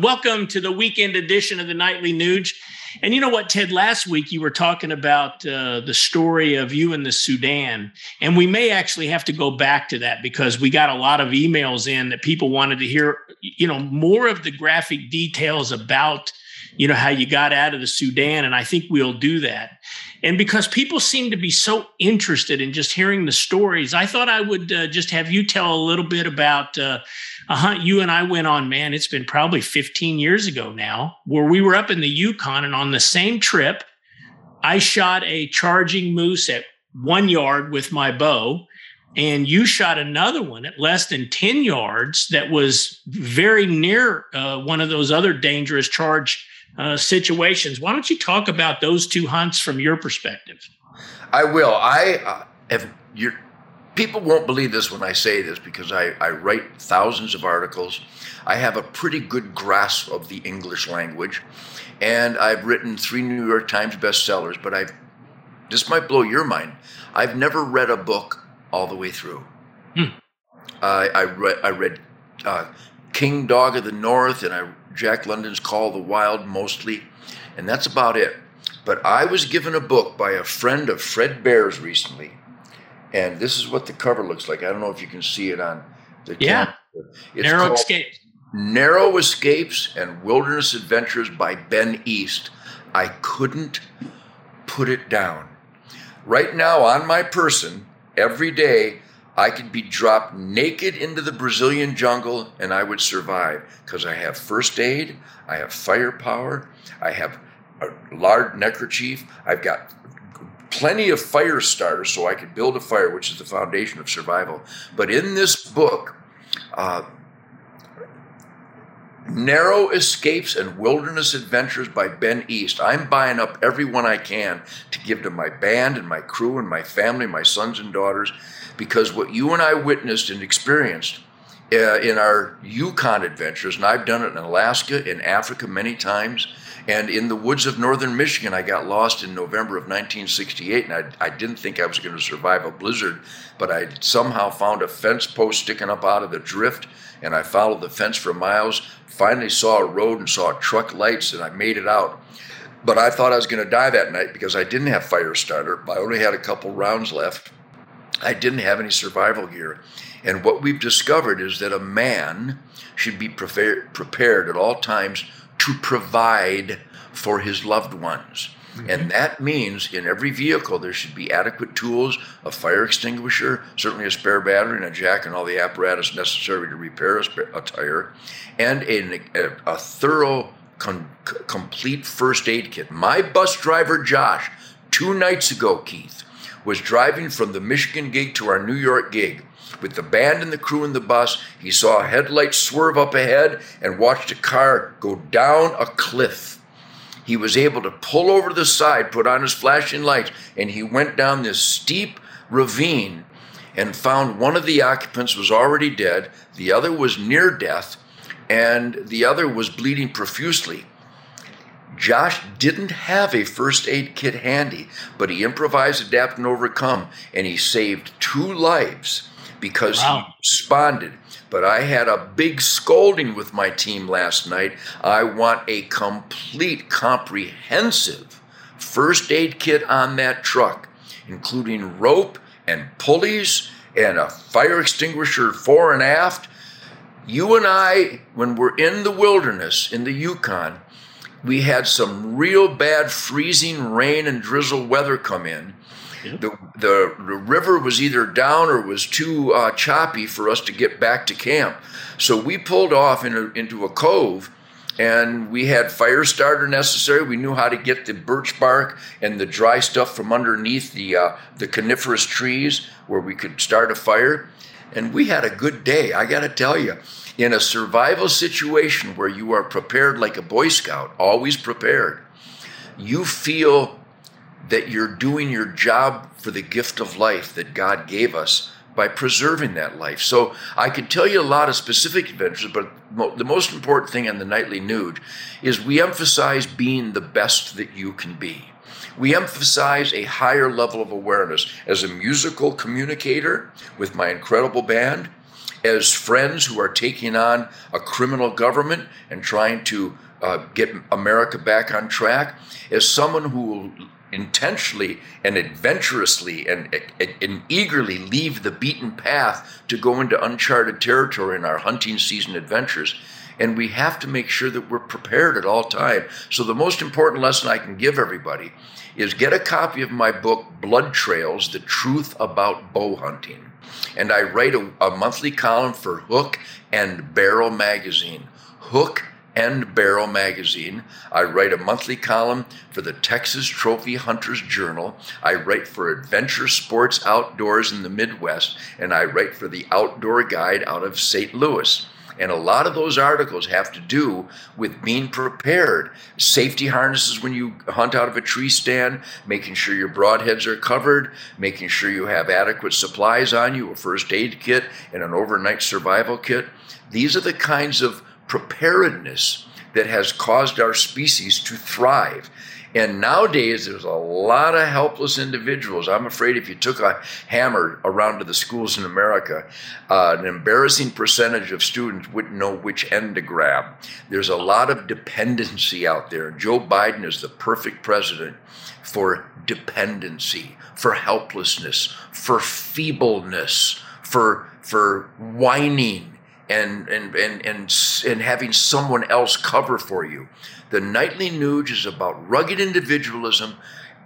Welcome to the weekend edition of the Nightly Nuge. And you know what, Ted? Last week you were talking about uh, the story of you in the Sudan, and we may actually have to go back to that because we got a lot of emails in that people wanted to hear, you know, more of the graphic details about, you know, how you got out of the Sudan, and I think we'll do that. And because people seem to be so interested in just hearing the stories, I thought I would uh, just have you tell a little bit about. Uh, hunt you and I went on, man, it's been probably 15 years ago now, where we were up in the Yukon and on the same trip, I shot a charging moose at one yard with my bow. And you shot another one at less than 10 yards that was very near uh, one of those other dangerous charge uh, situations. Why don't you talk about those two hunts from your perspective? I will. I uh, have your people won't believe this when I say this because I, I write thousands of articles. I have a pretty good grasp of the English language, and I've written three New York Times bestsellers. But I've this might blow your mind. I've never read a book all the way through. Hmm. Uh, I read I read uh, King Dog of the North and I Jack London's Call of the Wild mostly, and that's about it. But I was given a book by a friend of Fred Bear's recently and this is what the cover looks like. I don't know if you can see it on the yeah. Narrow Escapes. Narrow Escapes and Wilderness Adventures by Ben East. I couldn't put it down. Right now, on my person, every day, I could be dropped naked into the Brazilian jungle and I would survive because I have first aid, I have firepower, I have a large neckerchief, I've got plenty of fire starters so I could build a fire, which is the foundation of survival. But in this book, uh, Narrow Escapes and Wilderness Adventures by Ben East. I'm buying up every one I can to give to my band and my crew and my family, my sons and daughters, because what you and I witnessed and experienced uh, in our Yukon adventures, and I've done it in Alaska, in Africa many times, and in the woods of northern Michigan, I got lost in November of 1968, and I, I didn't think I was going to survive a blizzard, but I somehow found a fence post sticking up out of the drift, and I followed the fence for miles. Finally, saw a road and saw truck lights, and I made it out. But I thought I was going to die that night because I didn't have fire starter. I only had a couple rounds left. I didn't have any survival gear. And what we've discovered is that a man should be prepared at all times to provide for his loved ones. Mm-hmm. And that means in every vehicle there should be adequate tools, a fire extinguisher, certainly a spare battery and a jack and all the apparatus necessary to repair a, a tire, and a, a, a thorough, con- complete first aid kit. My bus driver, Josh, two nights ago, Keith, was driving from the Michigan gig to our New York gig with the band and the crew in the bus, he saw a headlight swerve up ahead and watched a car go down a cliff. He was able to pull over to the side, put on his flashing lights, and he went down this steep ravine and found one of the occupants was already dead, the other was near death, and the other was bleeding profusely. Josh didn't have a first aid kit handy, but he improvised, adapted, and overcome, and he saved two lives because wow. he responded. But I had a big scolding with my team last night. I want a complete, comprehensive first aid kit on that truck, including rope and pulleys and a fire extinguisher fore and aft. You and I, when we're in the wilderness in the Yukon, we had some real bad freezing rain and drizzle weather come in the, the, the river was either down or was too uh, choppy for us to get back to camp. So we pulled off in a, into a cove and we had fire starter necessary. We knew how to get the birch bark and the dry stuff from underneath the uh, the coniferous trees where we could start a fire. And we had a good day. I got to tell you, in a survival situation where you are prepared like a Boy Scout, always prepared, you feel that you're doing your job for the gift of life that God gave us by preserving that life. So I could tell you a lot of specific adventures, but the most important thing on the nightly Nuge is we emphasize being the best that you can be. We emphasize a higher level of awareness as a musical communicator with my incredible band as friends who are taking on a criminal government and trying to uh, get America back on track, as someone who will intentionally and adventurously and, and, eagerly leave the beaten path to go into uncharted territory in our hunting season adventures. And we have to make sure that we're prepared at all time. So the most important lesson I can give everybody is get a copy of my book, Blood Trails: The Truth About Bow Hunting. And I write a, a monthly column for Hook and Barrel magazine. Hook and Barrel magazine. I write a monthly column for the Texas Trophy Hunters Journal. I write for Adventure Sports Outdoors in the Midwest, and I write for the Outdoor Guide out of St. Louis. And a lot of those articles have to do with being prepared. Safety harnesses when you hunt out of a tree stand, making sure your broadheads are covered, making sure you have adequate supplies on you, a first aid kit, and an overnight survival kit. These are the kinds of preparedness that has caused our species to thrive. And nowadays, there's a lot of helpless individuals. I'm afraid if you took a hammer around to the schools in America, uh, an embarrassing percentage of students wouldn't know which end to grab. There's a lot of dependency out there. Joe Biden is the perfect president for dependency, for helplessness, for feebleness, for, for whining and and and and and having someone else cover for you. The nightly Nuge is about rugged individualism,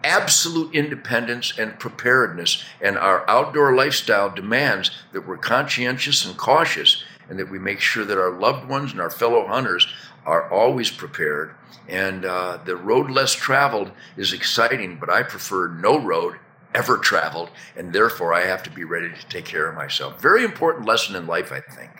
absolute independence and preparedness, and our outdoor lifestyle demands that we're conscientious and cautious, and that we make sure that our loved ones and our fellow hunters are always prepared. And uh, the road less traveled is exciting, but I prefer no road ever traveled, and therefore I have to be ready to take care of myself. Very important lesson in life, I think.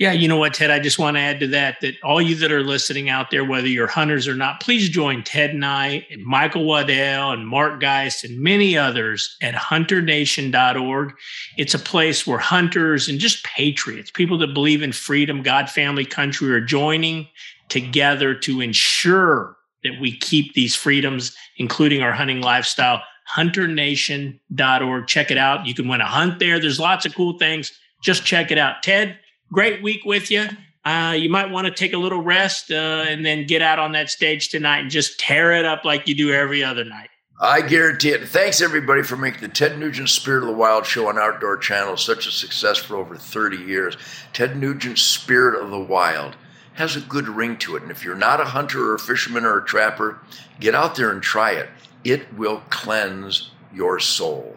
Yeah, you know what, Ted? I just want to add to that that all you that are listening out there, whether you're hunters or not, please join Ted and I, and Michael Waddell, and Mark Geist, and many others at hunternation.org. It's a place where hunters and just patriots, people that believe in freedom, God, family, country, are joining together to ensure that we keep these freedoms, including our hunting lifestyle. Hunternation.org. Check it out. You can win a hunt there. There's lots of cool things. Just check it out. Ted, great week with you. Uh, you might want to take a little rest uh, and then get out on that stage tonight and just tear it up like you do every other night. I guarantee it. Thanks everybody for making the Ted Nugent Spirit of the Wild show on Outdoor Channel such a success for over 30 years. Ted Nugent's Spirit of the Wild has a good ring to it. And if you're not a hunter or a fisherman or a trapper, get out there and try it. It will cleanse your soul.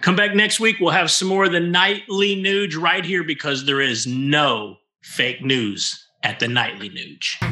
Come back next week. We'll have some more of the nightly Nuge right here because there is no fake news at the nightly Nuge.